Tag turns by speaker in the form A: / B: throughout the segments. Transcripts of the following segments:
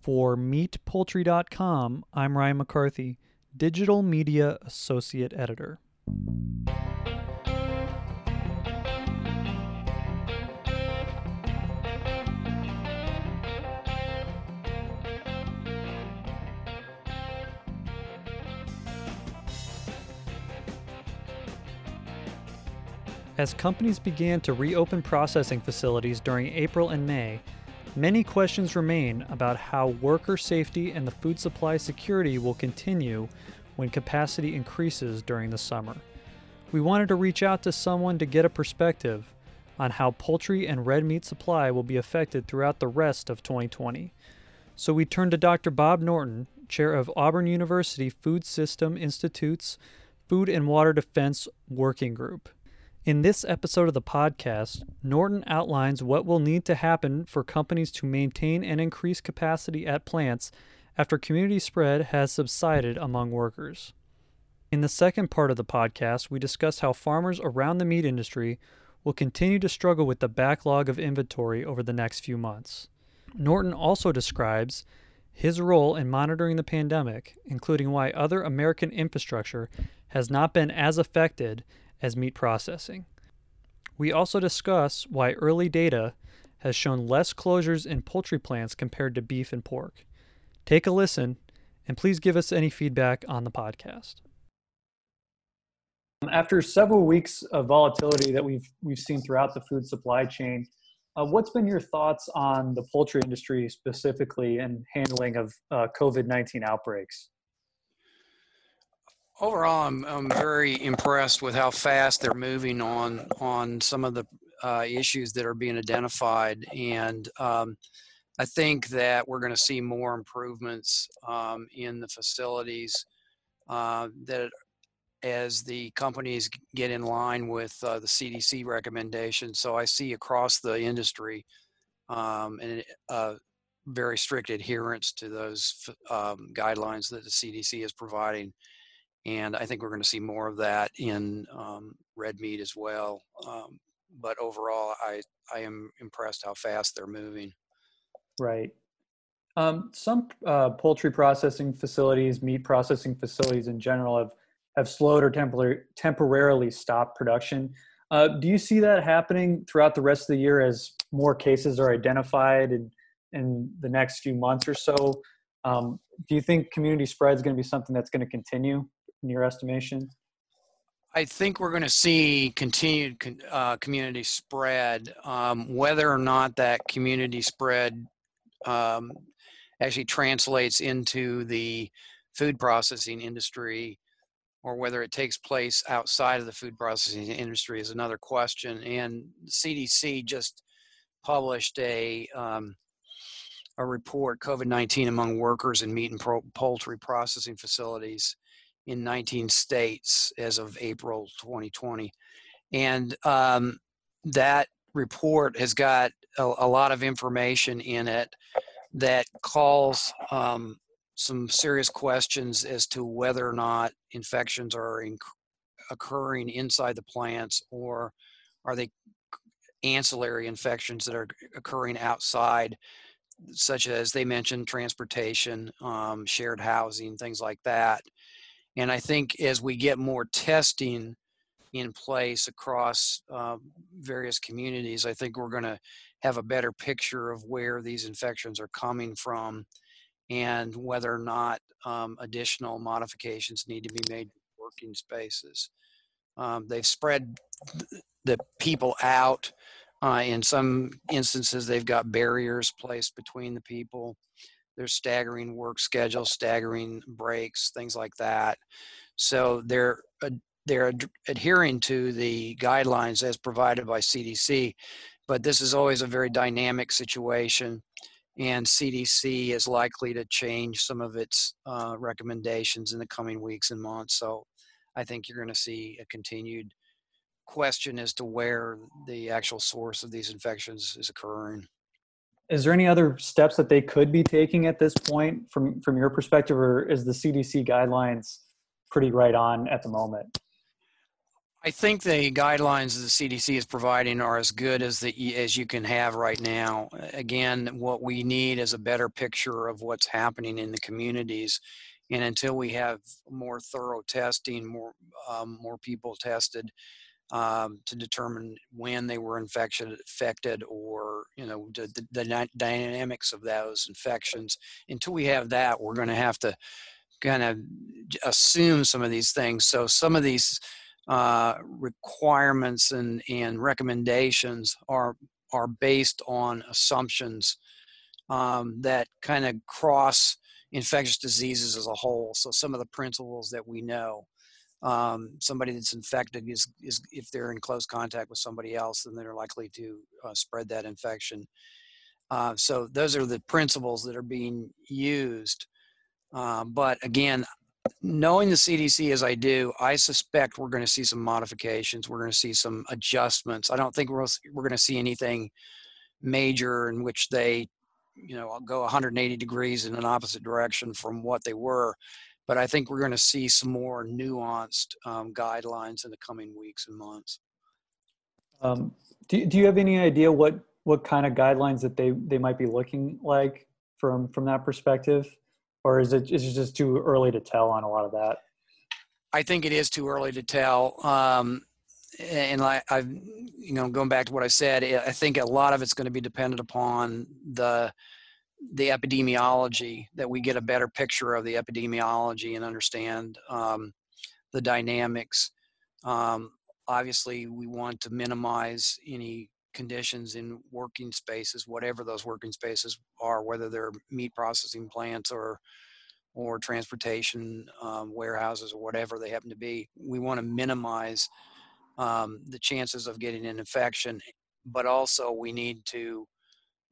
A: For meatpoultry.com, I'm Ryan McCarthy, Digital Media Associate Editor. As companies began to reopen processing facilities during April and May, many questions remain about how worker safety and the food supply security will continue when capacity increases during the summer. We wanted to reach out to someone to get a perspective on how poultry and red meat supply will be affected throughout the rest of 2020. So we turned to Dr. Bob Norton, chair of Auburn University Food System Institute's Food and Water Defense Working Group. In this episode of the podcast, Norton outlines what will need to happen for companies to maintain and increase capacity at plants after community spread has subsided among workers. In the second part of the podcast, we discuss how farmers around the meat industry will continue to struggle with the backlog of inventory over the next few months. Norton also describes his role in monitoring the pandemic, including why other American infrastructure has not been as affected as meat processing. We also discuss why early data has shown less closures in poultry plants compared to beef and pork. Take a listen and please give us any feedback on the podcast. After several weeks of volatility that we've we've seen throughout the food supply chain, uh, what's been your thoughts on the poultry industry specifically and handling of uh, COVID nineteen outbreaks?
B: Overall, I'm, I'm very impressed with how fast they're moving on on some of the uh, issues that are being identified, and um, I think that we're going to see more improvements um, in the facilities uh, that as the companies get in line with uh, the CDC recommendations. So I see across the industry um, and uh, very strict adherence to those um, guidelines that the CDC is providing and I think we're going to see more of that in um, red meat as well. Um, but overall, I I am impressed how fast they're moving.
A: Right. Um, some uh, poultry processing facilities, meat processing facilities in general, have have slowed or tempor- temporarily stopped production. Uh, do you see that happening throughout the rest of the year as more cases are identified in in the next few months or so? Um, do you think community spread is going to be something that's going to continue? In your estimation?
B: I think we're going to see continued uh, community spread. Um, whether or not that community spread um, actually translates into the food processing industry or whether it takes place outside of the food processing industry is another question. And CDC just published a um, a report COVID 19 among workers in meat and poultry processing facilities in 19 states as of April 2020. And um, that report has got a, a, lot of information in it that calls um, some serious questions as to whether or not infections are in, occurring inside the plants or are they ancillary infections that are occurring outside such as they mentioned transportation um, shared housing things like that and I think as we get more testing in place across uh, various communities, I think we're going to have a better picture of where these infections are coming from and whether or not um, additional modifications need to be made to working spaces. Um, they've spread the people out. Uh, in some instances, they've got barriers placed between the people there's staggering work schedules, staggering breaks, things like that. So they're they're adhering to the guidelines as provided by CDC, but this is always a very dynamic situation, and CDC is likely to change some of its uh, recommendations in the coming weeks and months. So I think you're going to see a continued question as to where the actual source of these infections is occurring
A: is there any other steps that they could be taking at this point from from your perspective or is the cdc guidelines pretty right on at the moment
B: I think the guidelines the CDC is providing are as good as the as you can have right now. Again, what we need is a better picture of what's happening in the communities, and until we have more thorough testing, more um, more people tested um, to determine when they were infected, infected, or you know the, the, the dynamics of those infections. Until we have that, we're going to have to kind of assume some of these things. So some of these uh, requirements and, and recommendations are are based on assumptions um, that kind of cross infectious diseases as a whole. So some of the principles that we know, um, somebody that's infected is, is if they're in close contact with somebody else, then they're likely to uh, spread that infection. Uh, so those are the principles that are being used. Uh, but again, knowing the CDC as I do, I suspect we're going to see some modifications. We're going to see some adjustments. I don't think we're we're going to see anything major in which they, you know, go 180 degrees in an opposite direction from what they were. But I think we're going to see some more nuanced um, guidelines in the coming weeks and months.
A: Um, do, do you have any idea what what kind of guidelines that they they might be looking like from from that perspective? or is it is it just too early to tell on a lot of that?
B: I think it is too early to tell. Um, and I, I've, you know, going back to what I said, I think a lot of it's going to be dependent upon the the epidemiology that we get a better picture of the epidemiology and understand um, the dynamics. Um, obviously, we want to minimize any conditions in working spaces, whatever those working spaces are, whether they're meat processing plants or or transportation um, warehouses or whatever they happen to be. We want to minimize um, the chances of getting an infection, but also we need to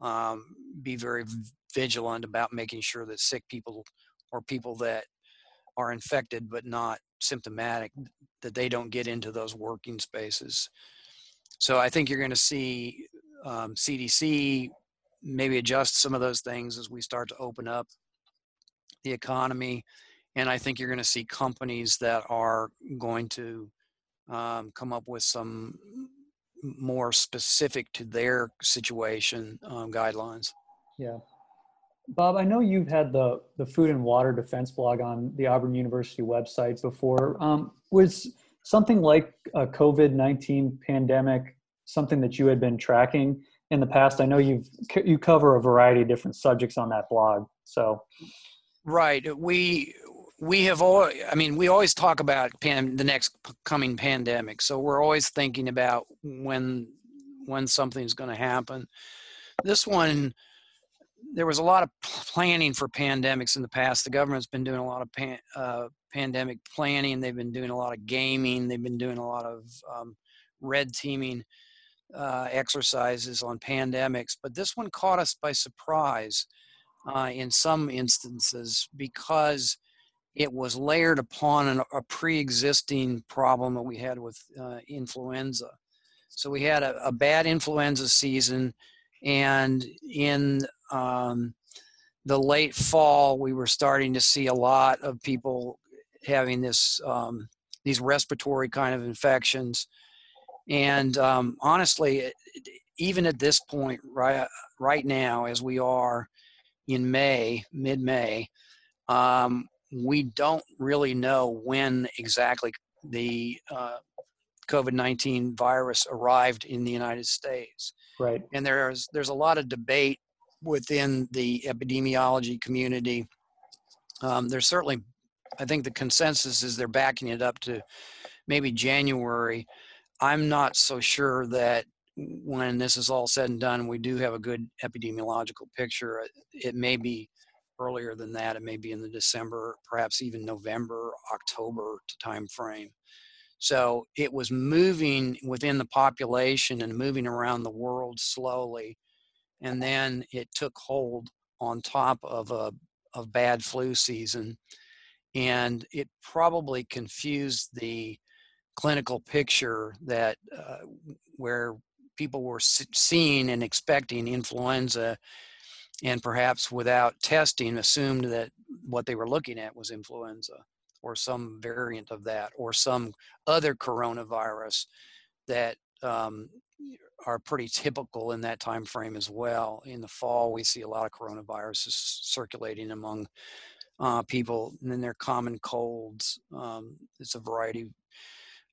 B: um, be very vigilant about making sure that sick people or people that are infected but not symptomatic that they don't get into those working spaces so I think you're going to see um, CDC maybe adjust some of those things as we start to open up the economy. And I think you're going to see companies that are going to um, come up with some more specific to their situation um, guidelines.
A: Yeah. Bob, I know you've had the, the food and water defense blog on the Auburn University website before. Um, was something like a COVID 19 pandemic something that you had been tracking in the past? I know you've you cover a variety of different subjects on that blog. So,
B: right, we we have all. I mean, we always talk about pan, the next coming pandemic. So we're always thinking about when when something's going to happen. This one, there was a lot of planning for pandemics in the past. The government's been doing a lot of pan, uh, pandemic planning. They've been doing a lot of gaming. They've been doing a lot of um, red teaming uh, exercises on pandemics. But this one caught us by surprise uh, in some instances because it was layered upon an, a pre-existing problem that we had with uh, influenza. So we had a, a, bad influenza season, and in um, the late fall, we were starting to see a lot of people having this um, these respiratory kind of infections. And um, honestly, even at this point, right right now, as we are in May, mid-May, um, we don't really know when exactly the uh, COVID-19 virus arrived in the United States.
A: Right.
B: And there's there's a lot of debate within the epidemiology community. Um, there's certainly I think the consensus is they're backing it up to maybe January. I'm not so sure that when this is all said and done, we do have a good epidemiological picture. It may be earlier than that. It may be in the December, perhaps even November, October time frame. So it was moving within the population and moving around the world slowly, and then it took hold on top of a of bad flu season and it probably confused the clinical picture that uh, where people were seeing and expecting influenza and perhaps without testing assumed that what they were looking at was influenza or some variant of that or some other coronavirus that um, are pretty typical in that time frame as well. In the fall, we see a lot of coronaviruses circulating among uh, people, and then they're common colds. Um, it's a variety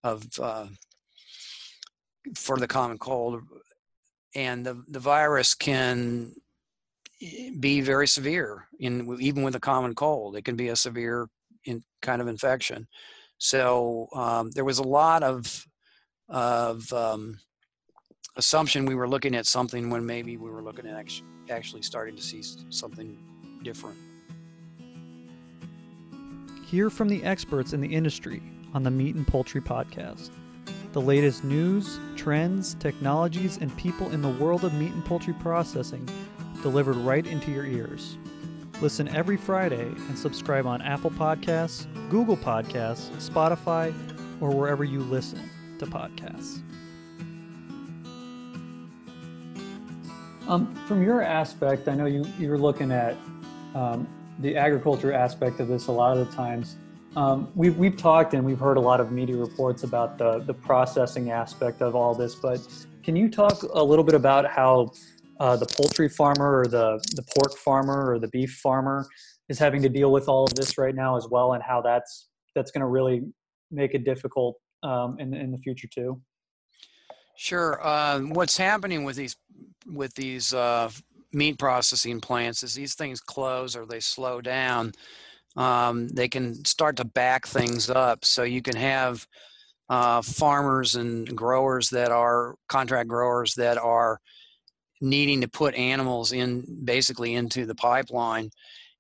B: of uh, for the common cold, and the the virus can be very severe in even with a common cold. It can be a severe in kind of infection. So um, there was a lot of of um, assumption we were looking at something when maybe we were looking at actually starting to see something different.
A: Hear from the experts in the industry on the Meat and Poultry Podcast. The latest news, trends, technologies, and people in the world of meat and poultry processing delivered right into your ears. Listen every Friday and subscribe on Apple Podcasts, Google Podcasts, Spotify, or wherever you listen to podcasts. Um, from your aspect, I know you, you're looking at um, the agriculture aspect of this a lot of the times. Um, we've, we've talked and we've heard a lot of media reports about the, the processing aspect of all this, but can you talk a little bit about how uh, the poultry farmer or the, the pork farmer or the beef farmer is having to deal with all of this right now as well and how that's that's going to really make it difficult um, in, in the future too.
B: Sure uh, what's happening with these with these uh, meat processing plants is these things close or they slow down um, they can start to back things up. So you can have uh, farmers and growers that are contract growers that are needing to put animals in basically into the pipeline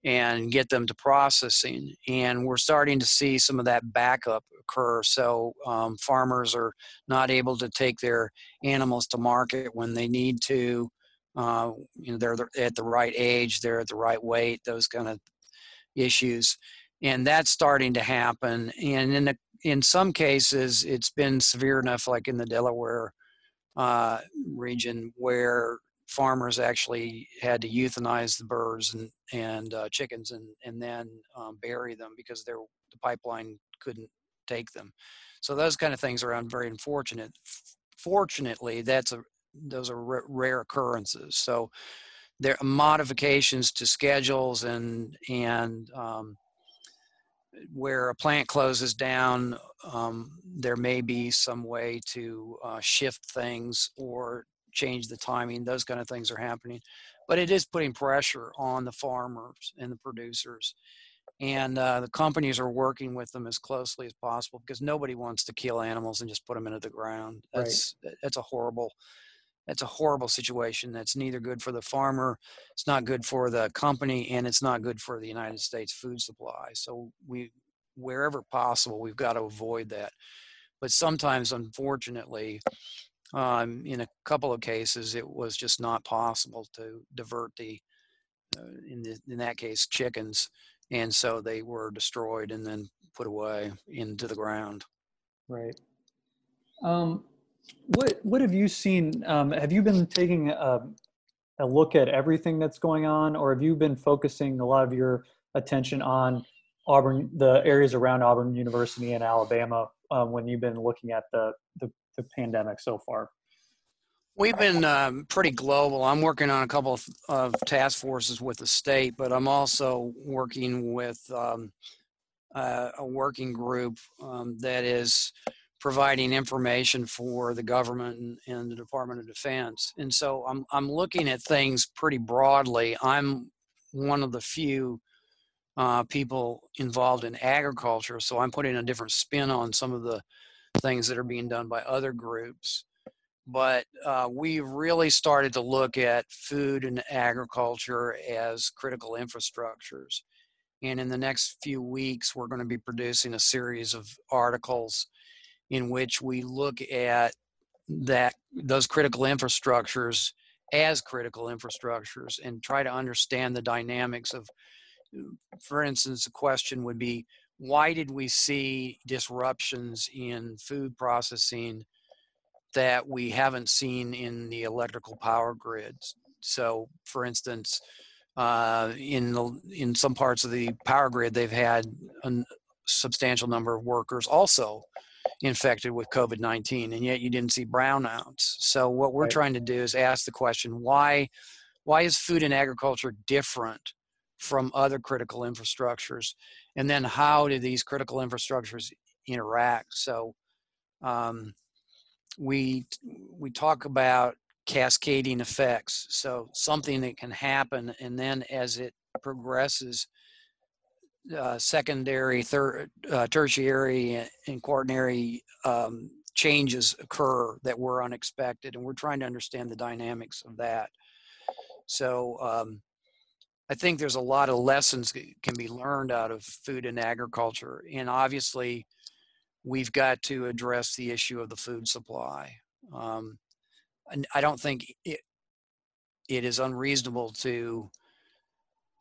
B: and get them to processing. And we're starting to see some of that backup occur. So um, farmers are not able to take their animals to market when they need to. Uh, you know, they're at the right age, they're at the right weight, those kind of issues. And that's starting to happen. And in the, in some cases, it's been severe enough, like in the Delaware uh, region, where farmers actually had to euthanize the birds and and uh, chickens and and then um, bury them because the pipeline couldn't take them. So those kind of things are very unfortunate. Fortunately, that's a those are r- rare occurrences. So there are modifications to schedules and and um, where a plant closes down, um, there may be some way to uh, shift things or change the timing. Those kind of things are happening, but it is putting pressure on the farmers and the producers. And uh, the companies are working with them as closely as possible because nobody wants to kill animals and just put them into the ground. That's right. that's a horrible that's a horrible situation. That's neither good for the farmer, it's not good for the company, and it's not good for the United States food supply. So we, wherever possible, we've got to avoid that. But sometimes, unfortunately, um, in a couple of cases, it was just not possible to divert the, uh, in, the, in that case, chickens, and so they were destroyed and then put away into the ground.
A: Right. Um, what What have you seen? Um, have you been taking a, a look at everything that's going on, or have you been focusing a lot of your attention on Auburn, the areas around Auburn University in Alabama, um, when you've been looking at the, the the pandemic so far?
B: We've been um, pretty global. I'm working on a couple of, of, task forces with the state, but I'm also working with um, uh, a working group um, that is providing information for the government and, and, the Department of Defense. And so I'm I'm looking at things pretty broadly. I'm one of the few uh, people involved in agriculture, so I'm putting a different spin on some of the things that are being done by other groups. But uh, we really started to look at food and agriculture as critical infrastructures. And in the next few weeks, we're going to be producing a series of articles in which we look at that those critical infrastructures as critical infrastructures and try to understand the dynamics of for instance the question would be why did we see disruptions in food processing that we haven't seen in the electrical power grids? So, for instance, uh, in the, in some parts of the power grid, they've had an, substantial number of workers also infected with COVID 19, and yet you didn't see brownouts. So, what we're
A: Right.
B: trying to do is ask the question why, why is food and agriculture different from other critical infrastructures? And then, how do these critical infrastructures interact? So, um, we we talk about cascading effects so something that can happen and then as it progresses uh, secondary third uh, tertiary and- quaternary um, changes occur that were unexpected and we're trying to understand the dynamics of that so um, i think there's a lot of lessons that can be learned out of food and agriculture and obviously we've got to address the issue of the food supply. Um, and I don't think it, it is unreasonable to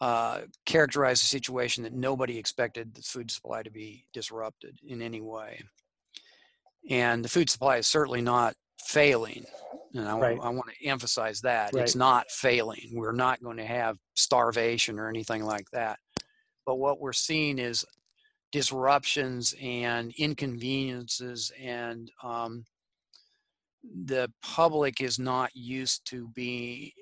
B: uh, characterize a situation that nobody expected the food supply to be disrupted in any way. And the food supply is certainly not failing. And I,
A: Right.
B: I want to emphasize that.
A: Right.
B: It's not failing. We're not going to have starvation or anything like that. But what we're seeing is disruptions and inconveniences and um, the public is not used to be,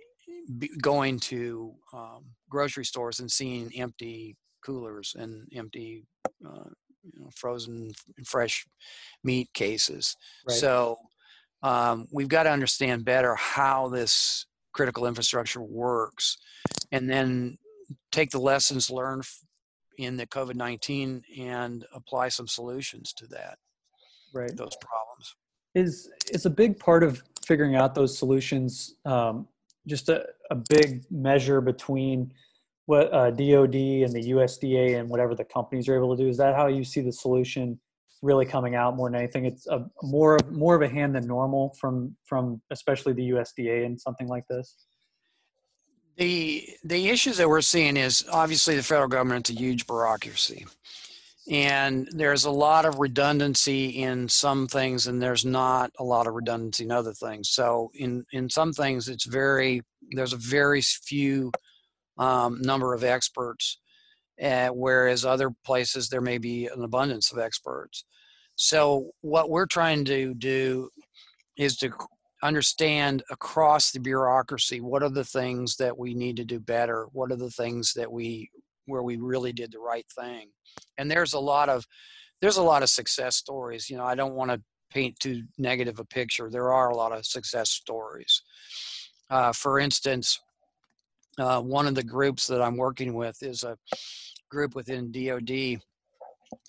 B: going to um, grocery stores and seeing empty coolers and empty uh, you know, frozen and fresh meat cases
A: Right.
B: so um, we've got to understand better how this critical infrastructure works and then take the lessons learned in the COVID 19 and apply some solutions to that,
A: right.
B: those problems.
A: is is a big part of figuring out those solutions um, just a, a big measure between what uh, DoD and the USDA and whatever the companies are able to do. Is that how you see the solution really coming out more than anything? It's a more of more of a hand than normal from from especially the USDA and something like this.
B: The, the issues that we're seeing is obviously the federal government's a huge bureaucracy. And there's a lot of redundancy in some things, and there's not a lot of redundancy in other things. So, in, in some things, it's very, there's a very few um, number of experts, uh, whereas other places there may be an abundance of experts. So, what we're trying to do is to understand across the bureaucracy what are the things that we need to do better, what are the things that we where we really did the right thing, and there's a lot of there's a lot of success stories. You know, I don't want to paint too negative a picture. There are a lot of success stories. Uh, for instance, uh, one of the groups that I'm working with is a group within DoD,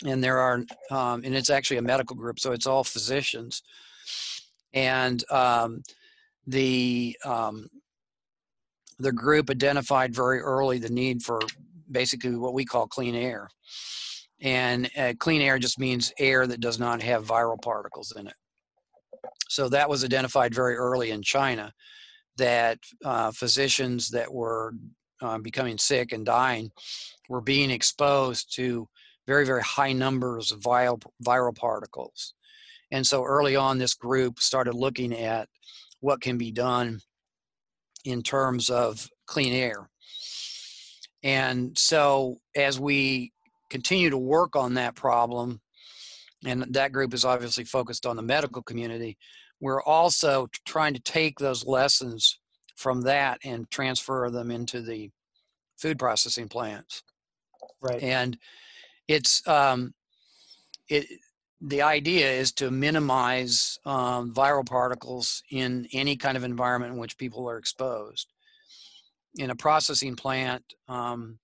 B: and there are, um, and it's actually a medical group, so it's all physicians, and um, the um, the group identified very early the need for basically what we call clean air, and uh, clean air just means air that does not have viral particles in it. So that was identified very early in China that uh, physicians that were uh, becoming sick and dying were being exposed to very, very high numbers of viral, viral particles. And so early on, this group started looking at what can be done in terms of clean air. And so as we continue to work on that problem, and that group is obviously focused on the medical community, we're also trying to take those lessons from that and transfer them into the food processing plants.
A: Right.
B: And it's um, it. The idea is to minimize um, viral particles in any kind of environment in which people are exposed. In a processing plant, um,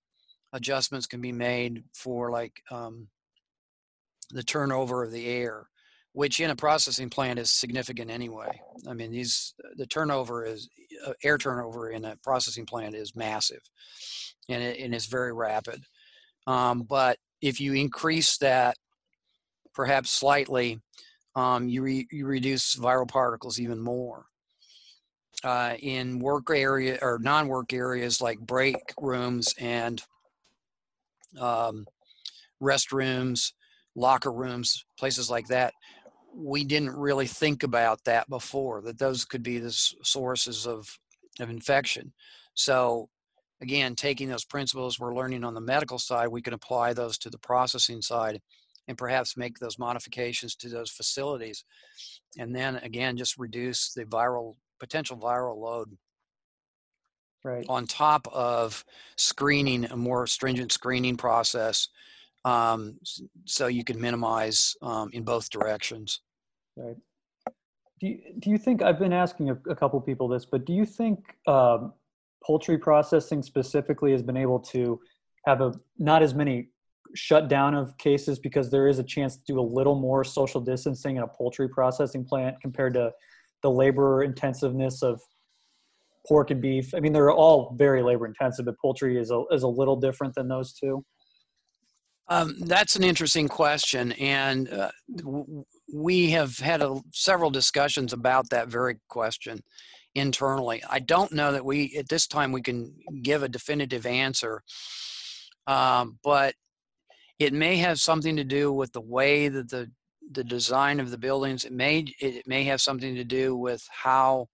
B: adjustments can be made for like um, the turnover of the air, which in a processing plant is significant anyway. I mean, these the turnover is uh, air turnover in a processing plant is massive, and it, and it's very rapid. Um, but if you increase that, perhaps slightly, um, you re, you reduce viral particles even more. Uh, in work area or non-work areas like break rooms and um, restrooms, locker rooms, places like that, we didn't really think about that before. That those could be the sources of of infection. So again, taking those principles we're learning on the medical side, we can apply those to the processing side and perhaps make those modifications to those facilities. And then again, just reduce the viral potential viral load
A: right.
B: on top of screening a more stringent screening process um, so you can minimize um, in both directions.
A: Right. Do you, do you think I've been asking a, a couple people this, but do you think um, poultry processing specifically has been able to have a not as many shutdown of cases because there is a chance to do a little more social distancing in a poultry processing plant compared to the labor intensiveness of pork and beef. I mean, they're all very labor intensive, but poultry is a, is a little different than those two.
B: Um, that's an interesting question, and uh, w- we have had a, several discussions about that very question internally. I don't know that we at this time we can give a definitive answer, um, but it may have something to do with the way that the the design of the buildings. It may it may have something to do with how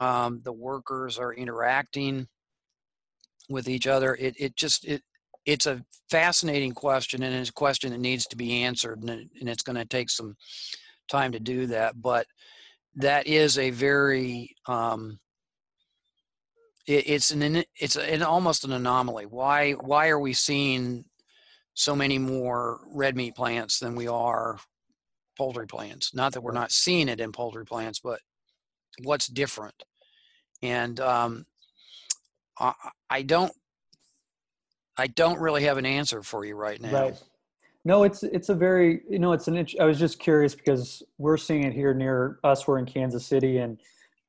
B: um, the workers are interacting with each other. It it just it it's a fascinating question and it's a question that needs to be answered and, it, and it's going to take some time to do that but that is a very um, it, it's an it's an almost an anomaly why why are we seeing so many more red meat plants than we are poultry plants not that we're not seeing it in poultry plants but what's different and um, I, I don't I don't really have an answer for you right now.
A: Right. No, it's it's a very you know it's an. I was just curious because we're seeing it here near us. We're in Kansas City, and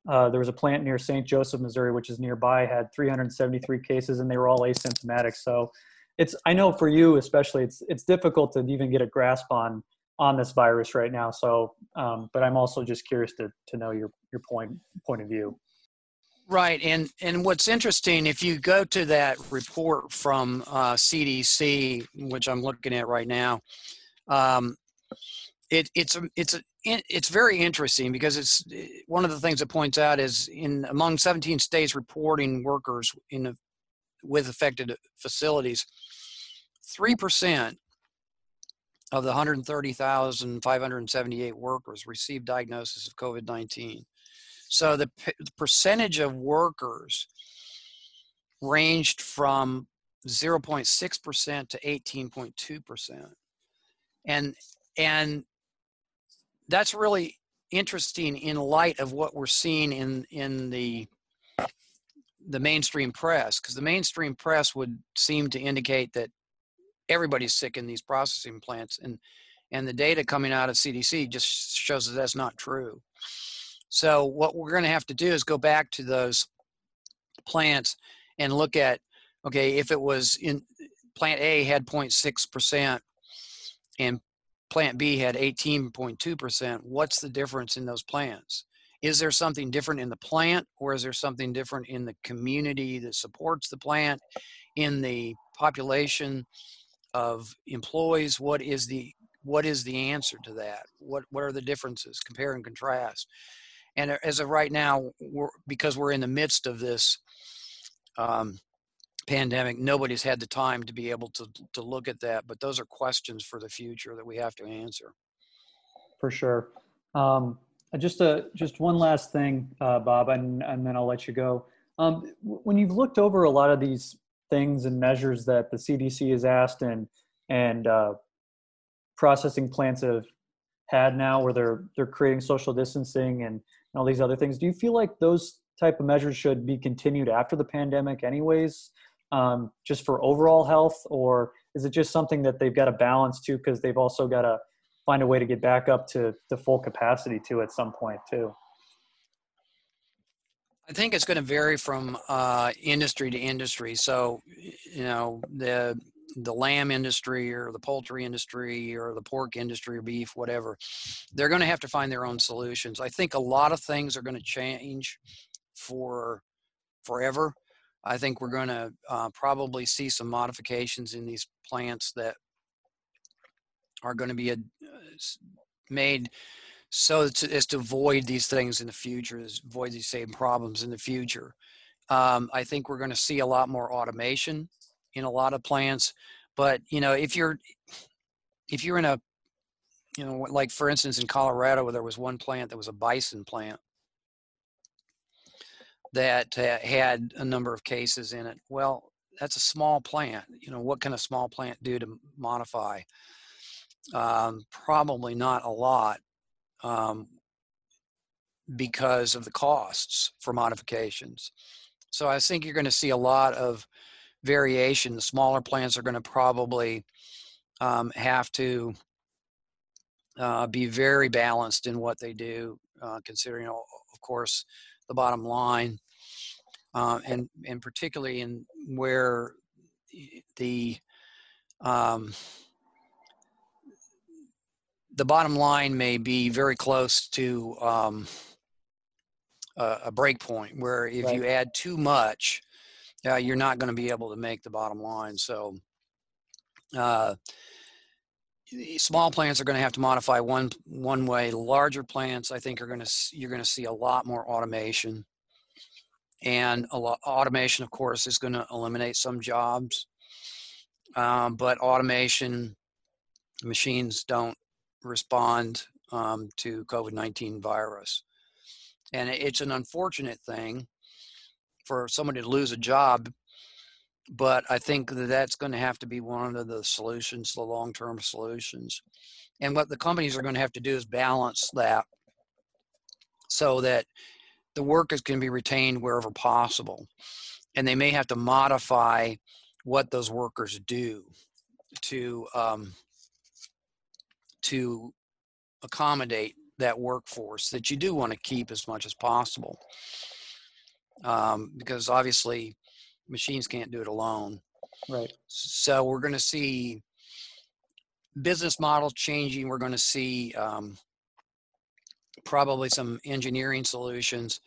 A: uh, there was a plant near St. Joseph, Missouri, which is nearby, had 373 cases, and they were all asymptomatic. So, it's I know for you especially, it's it's difficult to even get a grasp on on this virus right now. So, um, but I'm also just curious to to know your your point point of view.
B: Right, and and what's interesting, if you go to that report from uh, CDC, which I'm looking at right now, um, it, it's it's it's very interesting because it's one of the things it points out is in among 17 states reporting workers in with affected facilities, three percent of the 130,578 workers received diagnosis of COVID-19. So the, the percentage of workers ranged from 0.6% to 18.2%. And and that's really interesting in light of what we're seeing in in the the mainstream press because the mainstream press would seem to indicate that everybody's sick in these processing plants and and the data coming out of CDC just shows that that's not true. So what we're going to have to do is go back to those plants and look at, okay, if it was in plant A had 0.6% and plant B had 18.2%, what's the difference in those plants? Is there something different in the plant or is there something different in the community that supports the plant, in the population of employees? What is the what is the answer to that? What what are the differences? Compare and contrast. And as of right now, we're, because we're in the midst of this um, pandemic, nobody's had the time to be able to to look at that. But those are questions for the future that we have to answer.
A: For sure. Um, just a just one last thing, uh, Bob, and and then I'll let you go. Um, when you've looked over a lot of these things and measures that the CDC has asked and and uh, processing plants have had now, where they're they're creating social distancing and and all these other things. Do you feel like those type of measures should be continued after the pandemic, anyways, um, just for overall health, or is it just something that they've got to balance too because they've also got to find a way to get back up to the full capacity too at some point too?
B: I think it's going to vary from uh, industry to industry. So, you know, the the lamb industry or the poultry industry or the pork industry or beef, whatever, they're going to have to find their own solutions. I think a lot of things are going to change for forever. I think we're going to uh, probably see some modifications in these plants that are going to be a, uh, made so to, as to avoid these things in the future, as avoid these same problems in the future. Um, I think we're going to see a lot more automation in a lot of plants. But you know, if you're if you're in a, you know, like for instance in Colorado, where there was one plant that was a bison plant that uh, had a number of cases in it. Well, that's a small plant. You know, what can a small plant do to modify? Um, probably not a lot um, because of the costs for modifications. So I think you're going to see a lot of variation. The smaller plants are going to probably um, have to uh, be very balanced in what they do, uh, considering, of course, the bottom line, uh, and and particularly in where the um, the bottom line may be very close to um, a, a break point where if right. you add too much, uh, you're not going to be able to make the bottom line. So, uh, small plants are going to have to modify one one way. Larger plants, I think, are going to you're going to see a lot more automation, and a lot, automation, of course, is going to eliminate some jobs. Um, but automation machines don't respond um, to COVID 19 virus. And it's an unfortunate thing for somebody to lose a job, but I think that that's going to have to be one of the solutions, the long term solutions. And what the companies are going to have to do is balance that so that the workers can be retained wherever possible. And they may have to modify what those workers do to um, to accommodate that workforce that you do want to keep as much as possible. Um, because obviously machines can't do it alone.
A: Right.
B: So we're going to see business model changing. We're going to see um, probably some engineering solutions,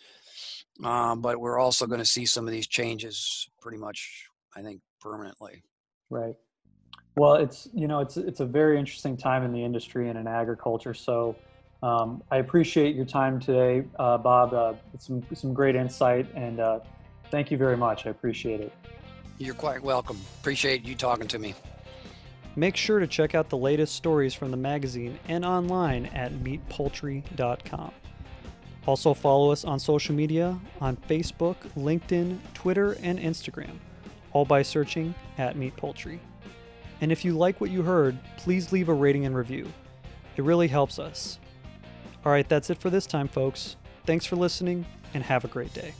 B: um, but we're also going to see some of these changes pretty much, I think, permanently.
A: Right. Well, it's you know it's it's a very interesting time in the industry and in agriculture. So um, I appreciate your time today, uh, Bob. Uh, some some great insight, and uh, thank you very much. I appreciate it.
B: You're quite welcome. Appreciate you talking to me.
A: Make sure to check out the latest stories from the magazine and online at meatpoultry.com. Also, follow us on social media on Facebook, LinkedIn, Twitter, and Instagram, all by searching at Meat Poultry. And if you like what you heard, please leave a rating and review. It really helps us. All right, that's it for this time, folks. Thanks for listening, and have a great day.